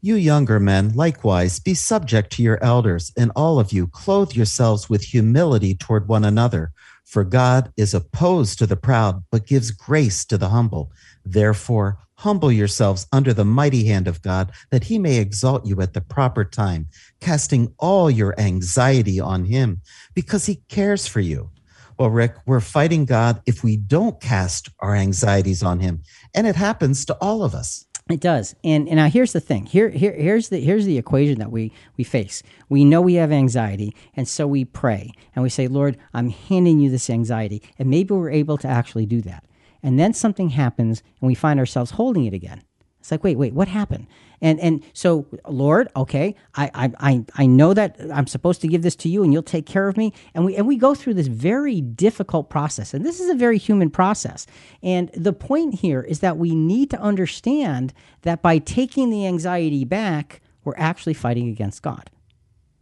You younger men, likewise, be subject to your elders, and all of you clothe yourselves with humility toward one another. For God is opposed to the proud, but gives grace to the humble. Therefore, humble yourselves under the mighty hand of God, that he may exalt you at the proper time, casting all your anxiety on him, because he cares for you. Well, Rick, we're fighting God if we don't cast our anxieties on him. And it happens to all of us. It does. And and now here's the thing. Here, here here's the here's the equation that we we face. We know we have anxiety, and so we pray and we say, Lord, I'm handing you this anxiety. And maybe we're able to actually do that. And then something happens and we find ourselves holding it again. It's like, wait, wait, what happened? And and so, Lord, okay, I I I I know that I'm supposed to give this to you, and you'll take care of me. And we and we go through this very difficult process, and this is a very human process. And the point here is that we need to understand that by taking the anxiety back, we're actually fighting against God,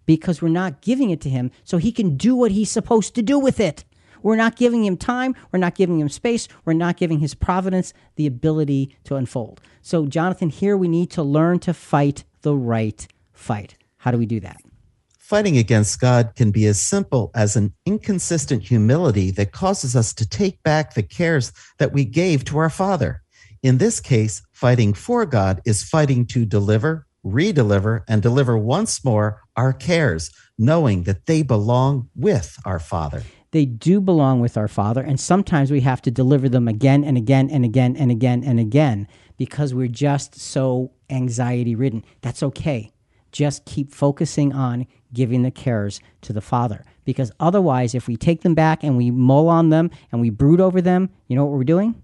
because we're not giving it to Him so He can do what He's supposed to do with it. We're not giving him time. We're not giving him space. We're not giving his providence the ability to unfold. So, Jonathan, here we need to learn to fight the right fight. How do we do that? Fighting against God can be as simple as an inconsistent humility that causes us to take back the cares that we gave to our Father. In this case, fighting for God is fighting to deliver, redeliver, and deliver once more our cares, knowing that they belong with our Father. They do belong with our Father, and sometimes we have to deliver them again and again and again and again and again because we're just so anxiety ridden. That's okay. Just keep focusing on giving the cares to the Father. Because otherwise, if we take them back and we mull on them and we brood over them, you know what we're doing?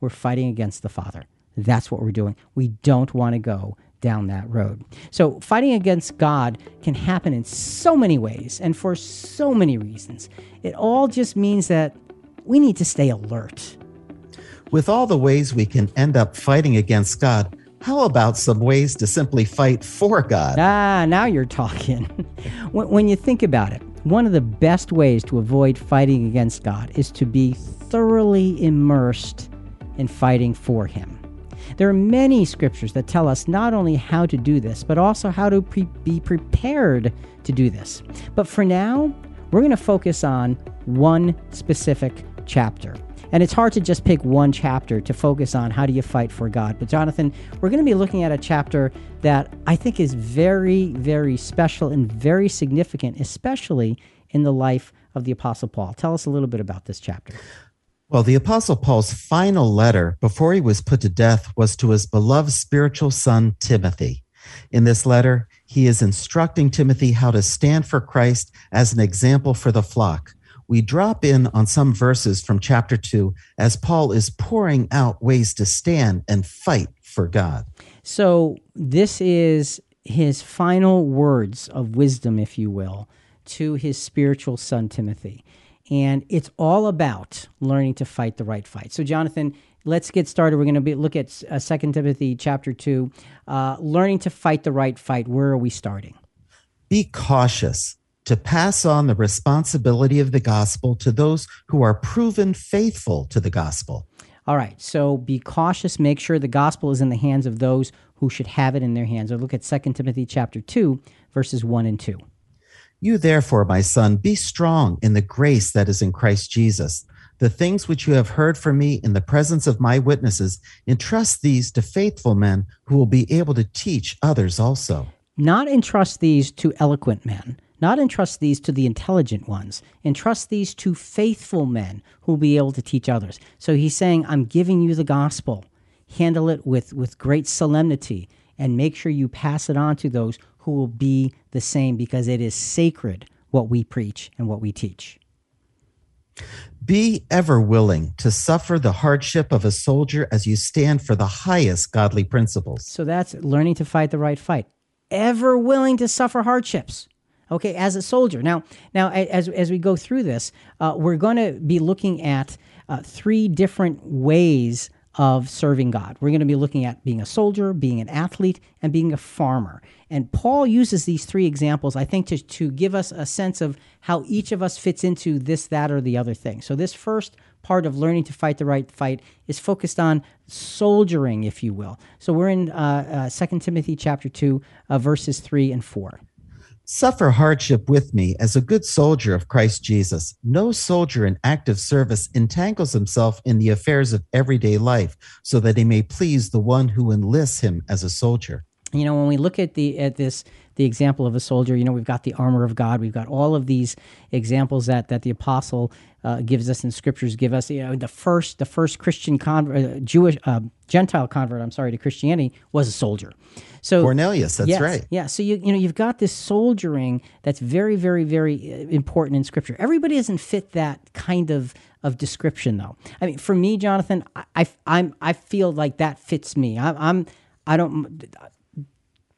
We're fighting against the Father. That's what we're doing. We don't want to go down that road. So, fighting against God can happen in so many ways and for so many reasons. It all just means that we need to stay alert. With all the ways we can end up fighting against God, how about some ways to simply fight for God? Ah, now you're talking. when, you think about it, one of the best ways to avoid fighting against God is to be thoroughly immersed in fighting for Him. There are many scriptures that tell us not only how to do this, but also how to pre- be prepared to do this. But for now, we're going to focus on one specific chapter. And it's hard to just pick one chapter to focus on how do you fight for God. But, Jonathan, we're going to be looking at a chapter that I think is very, very special and very significant, especially in the life of the Apostle Paul. Tell us a little bit about this chapter. Well, the Apostle Paul's final letter before he was put to death was to his beloved spiritual son, Timothy. In this letter, he is instructing Timothy how to stand for Christ as an example for the flock. We drop in on some verses from chapter 2 as Paul is pouring out ways to stand and fight for God. So, this is his final words of wisdom, if you will, to his spiritual son, Timothy and it's all about learning to fight the right fight. So, Jonathan, let's get started. We're going to be, look at uh, Second Timothy chapter two, uh, learning to fight the right fight. Where are we starting? Be cautious to pass on the responsibility of the gospel to those who are proven faithful to the gospel. All right, so be cautious. Make sure the gospel is in the hands of those who should have it in their hands. Or look at Second Timothy chapter 2, verses 1 and 2. You therefore, my son, be strong in the grace that is in Christ Jesus. The things which you have heard from me in the presence of my witnesses, entrust these to faithful men who will be able to teach others also. Not entrust these to eloquent men, not entrust these to the intelligent ones. Entrust these to faithful men who will be able to teach others. So he's saying, I'm giving you the gospel. Handle it with, with great solemnity and make sure you pass it on to those who will be the same because it is sacred what we preach and what we teach. Be ever willing to suffer the hardship of a soldier as you stand for the highest godly principles. So that's learning to fight the right fight. Ever willing to suffer hardships. Okay, as a soldier. Now, now as as we go through this, uh, we're going to be looking at uh, three different ways of serving God. We're going to be looking at being a soldier, being an athlete, and being a farmer. And Paul uses these three examples, I think, to, to give us a sense of how each of us fits into this, that, or the other thing. So, this first part of learning to fight the right fight is focused on soldiering, if you will. So, we're in uh, uh, 2 Timothy chapter 2, uh, verses 3 and 4. Suffer hardship with me as a good soldier of Christ Jesus. No soldier in active service entangles himself in the affairs of everyday life so that he may please the one who enlists him as a soldier. You know, when we look at the at this the example of a soldier, you know, we've got the armor of God, we've got all of these examples that that the apostle uh, gives us and scriptures give us. You know, the first the first Christian convert, uh, Jewish uh, Gentile convert, I'm sorry, to Christianity was a soldier. So Cornelius, that's yes, right. Yeah. So you you know you've got this soldiering that's very very very uh, important in Scripture. Everybody doesn't fit that kind of of description though. I mean, for me, Jonathan, I, I I'm I feel like that fits me. I, I'm I don't.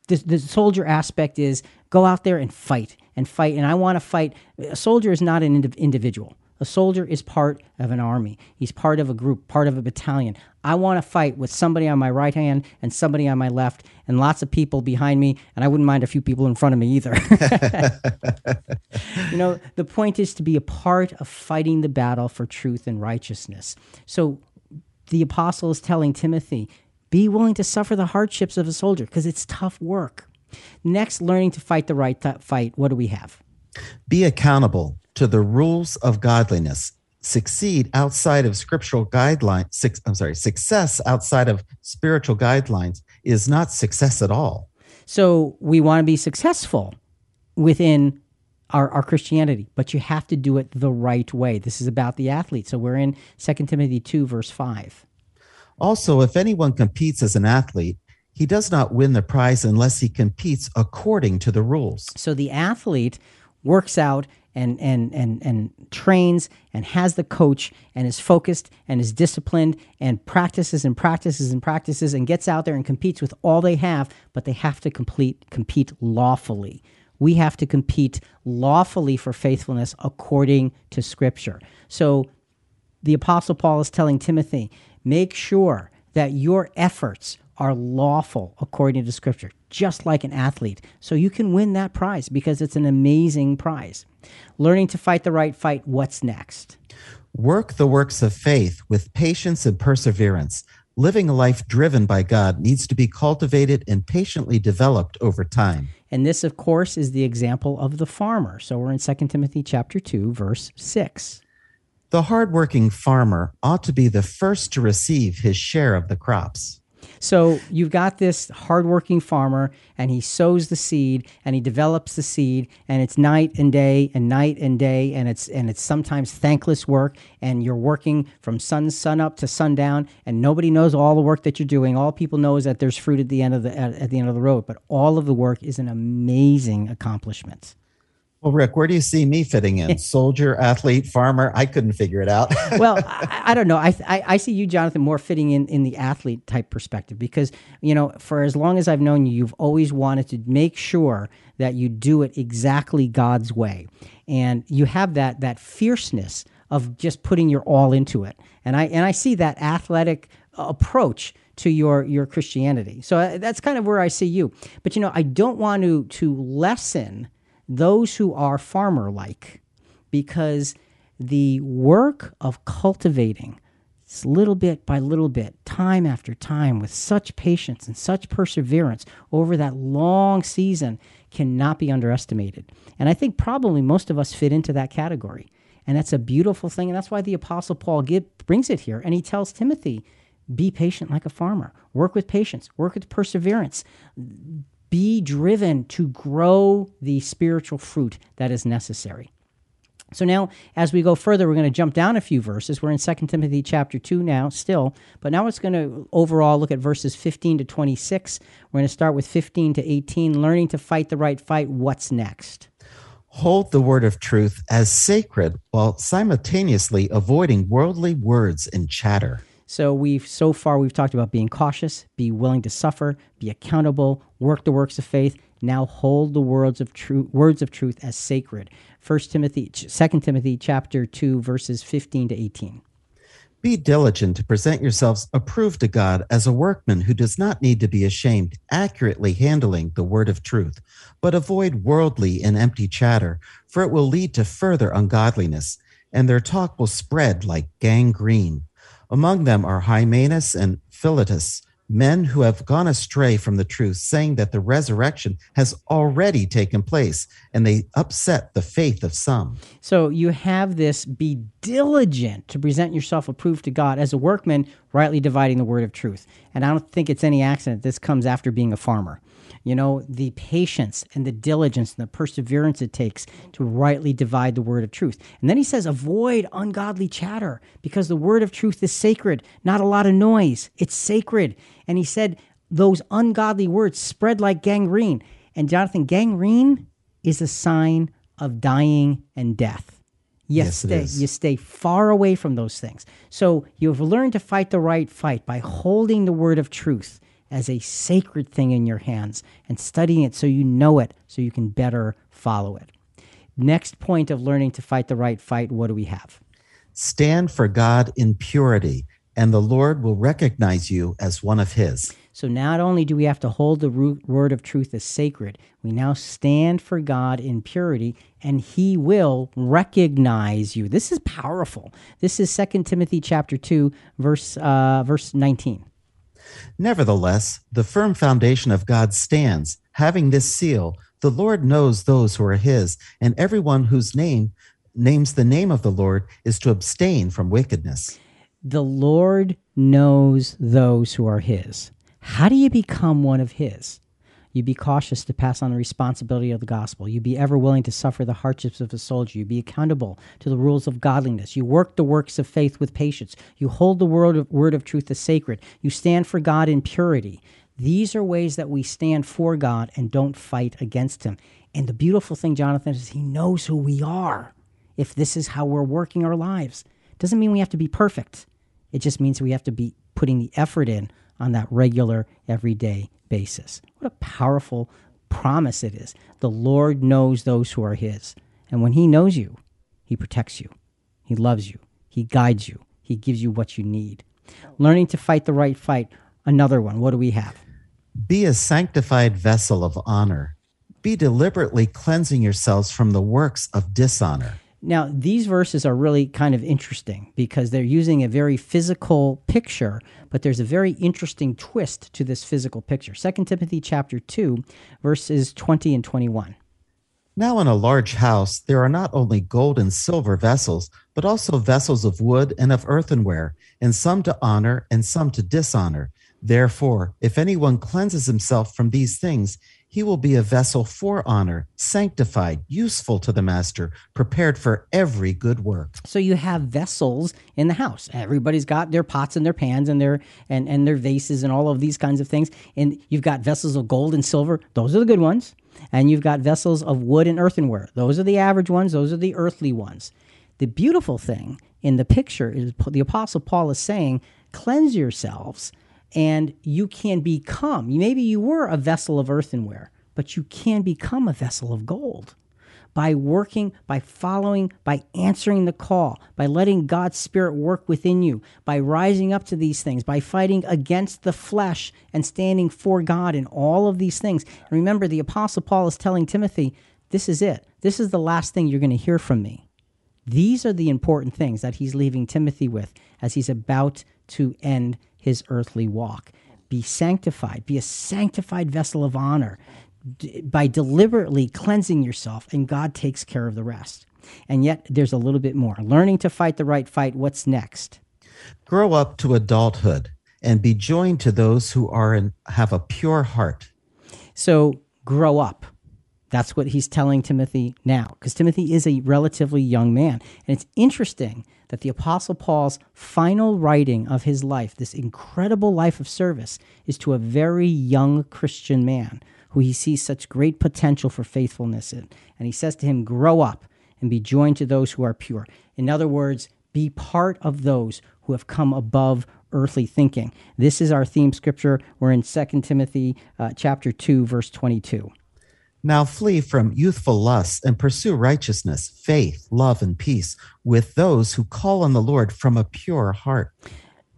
The, the soldier aspect is go out there and fight and fight, and I want to fight. A soldier is not an individual. A soldier is part of an army. He's part of a group, part of a battalion. I want to fight with somebody on my right hand and somebody on my left, and lots of people behind me, and I wouldn't mind a few people in front of me either. you know, the point is to be a part of fighting the battle for truth and righteousness. So the apostle is telling Timothy, be willing to suffer the hardships of a soldier because it's tough work. Next, learning to fight the right fight. What do we have? Be accountable to the rules of godliness succeed outside of scriptural guidelines i'm sorry success outside of spiritual guidelines is not success at all So we want to be successful within our, our Christianity, but you have to do it the right way. This is about the athlete. So we're in 2 Timothy 2, verse 5. Also, if anyone competes as an athlete, he does not win the prize unless he competes according to the rules. So the athlete works out and and and and trains and has the coach and is focused and is disciplined and practices and practices and practices and gets out there and competes with all they have, but they have to complete compete lawfully. We have to compete lawfully for faithfulness according to scripture. So the apostle Paul is telling Timothy, make sure that your efforts are lawful according to scripture, just like an athlete. So you can win that prize because it's an amazing prize. Learning to fight the right fight, what's next? Work the works of faith with patience and perseverance. Living a life driven by God needs to be cultivated and patiently developed over time. And this, of course, is the example of the farmer. So we're in 2 Timothy chapter 2, verse 6. The hardworking farmer ought to be the first to receive his share of the crops. So you've got this hardworking farmer, and he sows the seed, and he develops the seed, and it's night and day, and night and day, and it's and it's sometimes thankless work, and you're working from sun sun up to sundown, and nobody knows all the work that you're doing. All people know is that there's fruit at the end of the at, at the end of the road, but all of the work is an amazing accomplishment. Well, Rick, where do you see me fitting in? Soldier, athlete, farmer? I couldn't figure it out. well, I, I, don't know. I, I, I see you, Jonathan, more fitting in in the athlete type perspective because you know, for as long as I've known you, you've always wanted to make sure that you do it exactly God's way, and you have that that fierceness of just putting your all into it. And I and I see that athletic approach to your your Christianity. So uh, that's kind of where I see you. But you know, I don't want to to lessen those who are farmer like, because the work of cultivating little bit by little bit, time after time, with such patience and such perseverance over that long season cannot be underestimated. And I think probably most of us fit into that category. And that's a beautiful thing. And that's why the Apostle Paul brings it here. And he tells Timothy, be patient like a farmer, work with patience, work with perseverance be driven to grow the spiritual fruit that is necessary. So now, as we go further, we're going to jump down a few verses. We're in 2 Timothy chapter 2 now, still, but now it's going to overall look at verses 15 to 26. We're going to start with 15 to 18, learning to fight the right fight. What's next? Hold the word of truth as sacred while simultaneously avoiding worldly words and chatter. So we've so far we've talked about being cautious, be willing to suffer, be accountable, work the works of faith. Now hold the words of truth, words of truth as sacred. First Timothy, Second Timothy, chapter two, verses fifteen to eighteen. Be diligent to present yourselves approved to God as a workman who does not need to be ashamed, accurately handling the word of truth, but avoid worldly and empty chatter, for it will lead to further ungodliness, and their talk will spread like gangrene. Among them are Hymenaeus and Philetus, men who have gone astray from the truth, saying that the resurrection has already taken place, and they upset the faith of some. So you have this be diligent to present yourself approved to God as a workman, rightly dividing the word of truth. And I don't think it's any accident this comes after being a farmer you know, the patience and the diligence and the perseverance it takes to rightly divide the word of truth. And then he says, avoid ungodly chatter because the word of truth is sacred, not a lot of noise. It's sacred. And he said, those ungodly words spread like gangrene. And Jonathan, gangrene is a sign of dying and death. Yes, stay, you stay far away from those things. So you've learned to fight the right fight by holding the word of truth as a sacred thing in your hands and studying it so you know it so you can better follow it. Next point of learning to fight the right fight, what do we have? Stand for God in purity, and the Lord will recognize you as one of His. So not only do we have to hold the word of truth as sacred, we now stand for God in purity and he will recognize you. This is powerful. This is 2 Timothy chapter 2 verse uh, verse 19. Nevertheless, the firm foundation of God stands, having this seal The Lord knows those who are his, and everyone whose name names the name of the Lord is to abstain from wickedness. The Lord knows those who are his. How do you become one of his? You be cautious to pass on the responsibility of the gospel. You be ever willing to suffer the hardships of a soldier. You be accountable to the rules of godliness. You work the works of faith with patience. You hold the word of, word of truth as sacred. You stand for God in purity. These are ways that we stand for God and don't fight against Him. And the beautiful thing, Jonathan, is He knows who we are if this is how we're working our lives. Doesn't mean we have to be perfect. It just means we have to be putting the effort in on that regular, everyday basis. What a powerful promise it is. The Lord knows those who are His. And when He knows you, He protects you, He loves you, He guides you, He gives you what you need. Learning to fight the right fight, another one. What do we have? Be a sanctified vessel of honor. Be deliberately cleansing yourselves from the works of dishonor. Now, these verses are really kind of interesting because they're using a very physical picture, but there's a very interesting twist to this physical picture. 2 Timothy chapter 2, verses 20 and 21. Now, in a large house, there are not only gold and silver vessels, but also vessels of wood and of earthenware, and some to honor and some to dishonor. Therefore, if anyone cleanses himself from these things, he will be a vessel for honor, sanctified, useful to the master, prepared for every good work. So you have vessels in the house. Everybody's got their pots and their pans and their and, and their vases and all of these kinds of things. And you've got vessels of gold and silver. Those are the good ones. And you've got vessels of wood and earthenware. Those are the average ones. Those are the earthly ones. The beautiful thing in the picture is the apostle Paul is saying, cleanse yourselves and you can become maybe you were a vessel of earthenware but you can become a vessel of gold by working by following by answering the call by letting god's spirit work within you by rising up to these things by fighting against the flesh and standing for god in all of these things. And remember the apostle paul is telling timothy this is it. This is the last thing you're going to hear from me. These are the important things that he's leaving timothy with as he's about to end his earthly walk. Be sanctified, be a sanctified vessel of honor d- by deliberately cleansing yourself, and God takes care of the rest. And yet, there's a little bit more. Learning to fight the right fight, what's next? Grow up to adulthood and be joined to those who are and have a pure heart. So, grow up. That's what he's telling Timothy now, because Timothy is a relatively young man. And it's interesting that the Apostle Paul's final writing of his life, this incredible life of service, is to a very young Christian man who he sees such great potential for faithfulness in. And he says to him, Grow up and be joined to those who are pure. In other words, be part of those who have come above earthly thinking. This is our theme scripture. We're in 2 Timothy uh, chapter 2, verse 22. Now flee from youthful lusts and pursue righteousness, faith, love, and peace with those who call on the Lord from a pure heart.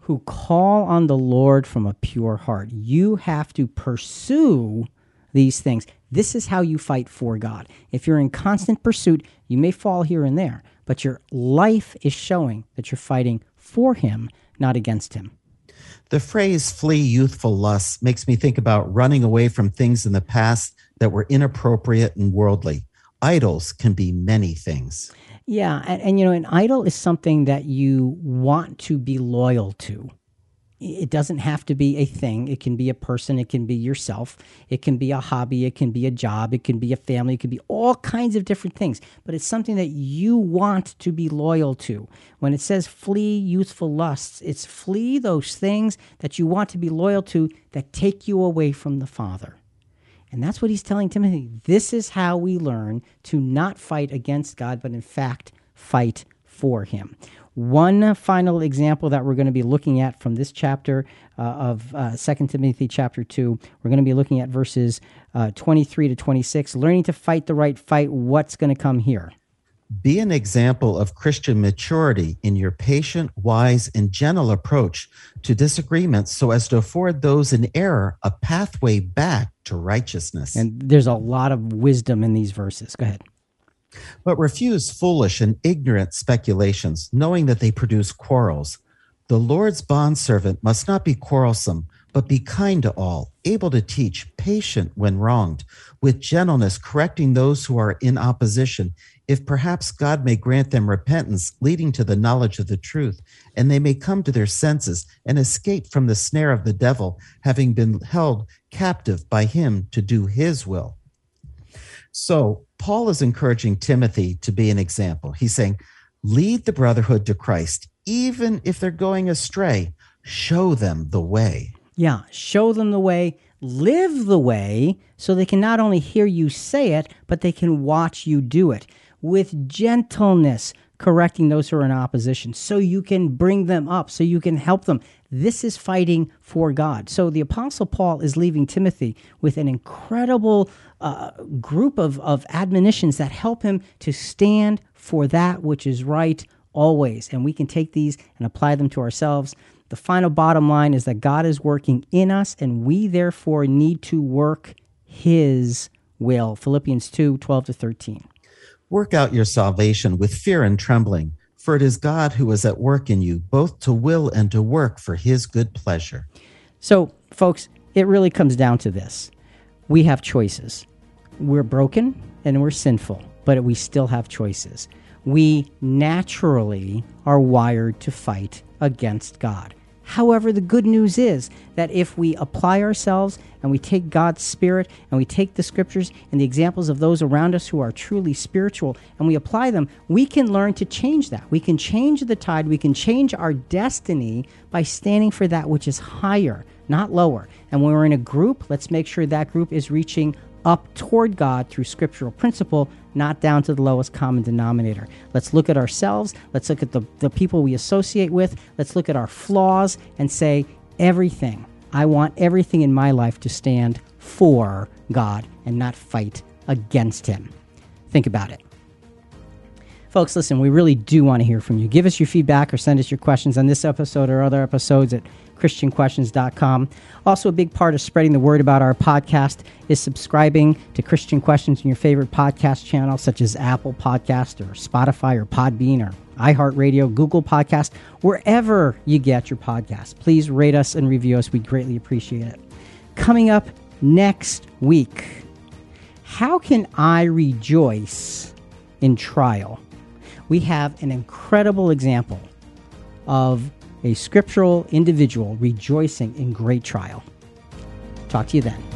Who call on the Lord from a pure heart. You have to pursue these things. This is how you fight for God. If you're in constant pursuit, you may fall here and there, but your life is showing that you're fighting for Him, not against Him. The phrase flee youthful lusts makes me think about running away from things in the past that were inappropriate and worldly. Idols can be many things. Yeah, and, and, you know, an idol is something that you want to be loyal to. It doesn't have to be a thing. It can be a person. It can be yourself. It can be a hobby. It can be a job. It can be a family. It can be all kinds of different things. But it's something that you want to be loyal to. When it says flee youthful lusts, it's flee those things that you want to be loyal to that take you away from the Father. And that's what he's telling Timothy. This is how we learn to not fight against God, but in fact, fight for him. One final example that we're going to be looking at from this chapter uh, of uh, 2 Timothy chapter 2, we're going to be looking at verses uh, 23 to 26, learning to fight the right fight. What's going to come here? Be an example of Christian maturity in your patient, wise, and gentle approach to disagreements so as to afford those in error a pathway back to righteousness. And there's a lot of wisdom in these verses. Go ahead. But refuse foolish and ignorant speculations, knowing that they produce quarrels. The Lord's bondservant must not be quarrelsome, but be kind to all, able to teach, patient when wronged, with gentleness correcting those who are in opposition if perhaps God may grant them repentance leading to the knowledge of the truth, and they may come to their senses and escape from the snare of the devil, having been held captive by him to do his will. So, Paul is encouraging Timothy to be an example. He's saying, lead the brotherhood to Christ, even if they're going astray, show them the way. Yeah, show them the way, live the way, so they can not only hear you say it, but they can watch you do it with gentleness, correcting those who are in opposition, so you can bring them up, so you can help them. This is fighting for God. So the Apostle Paul is leaving Timothy with an incredible uh, group of, of admonitions that help him to stand for that which is right always. And we can take these and apply them to ourselves. The final bottom line is that God is working in us, and we therefore need to work His will. Philippians 2 12 to 13. Work out your salvation with fear and trembling, for it is God who is at work in you, both to will and to work for his good pleasure. So, folks, it really comes down to this we have choices. We're broken and we're sinful, but we still have choices. We naturally are wired to fight against God. However, the good news is that if we apply ourselves and we take God's Spirit and we take the scriptures and the examples of those around us who are truly spiritual and we apply them, we can learn to change that. We can change the tide. We can change our destiny by standing for that which is higher, not lower. And when we're in a group, let's make sure that group is reaching up toward God through scriptural principle, not down to the lowest common denominator. Let's look at ourselves. Let's look at the, the people we associate with. Let's look at our flaws and say, everything, I want everything in my life to stand for God and not fight against Him. Think about it. Folks, listen, we really do want to hear from you. Give us your feedback or send us your questions on this episode or other episodes at ChristianQuestions.com. Also, a big part of spreading the word about our podcast is subscribing to Christian Questions in your favorite podcast channel, such as Apple Podcast or Spotify or Podbean or iHeartRadio, Google Podcast, wherever you get your podcast. Please rate us and review us. We'd greatly appreciate it. Coming up next week, how can I rejoice in trial? We have an incredible example of a scriptural individual rejoicing in great trial. Talk to you then.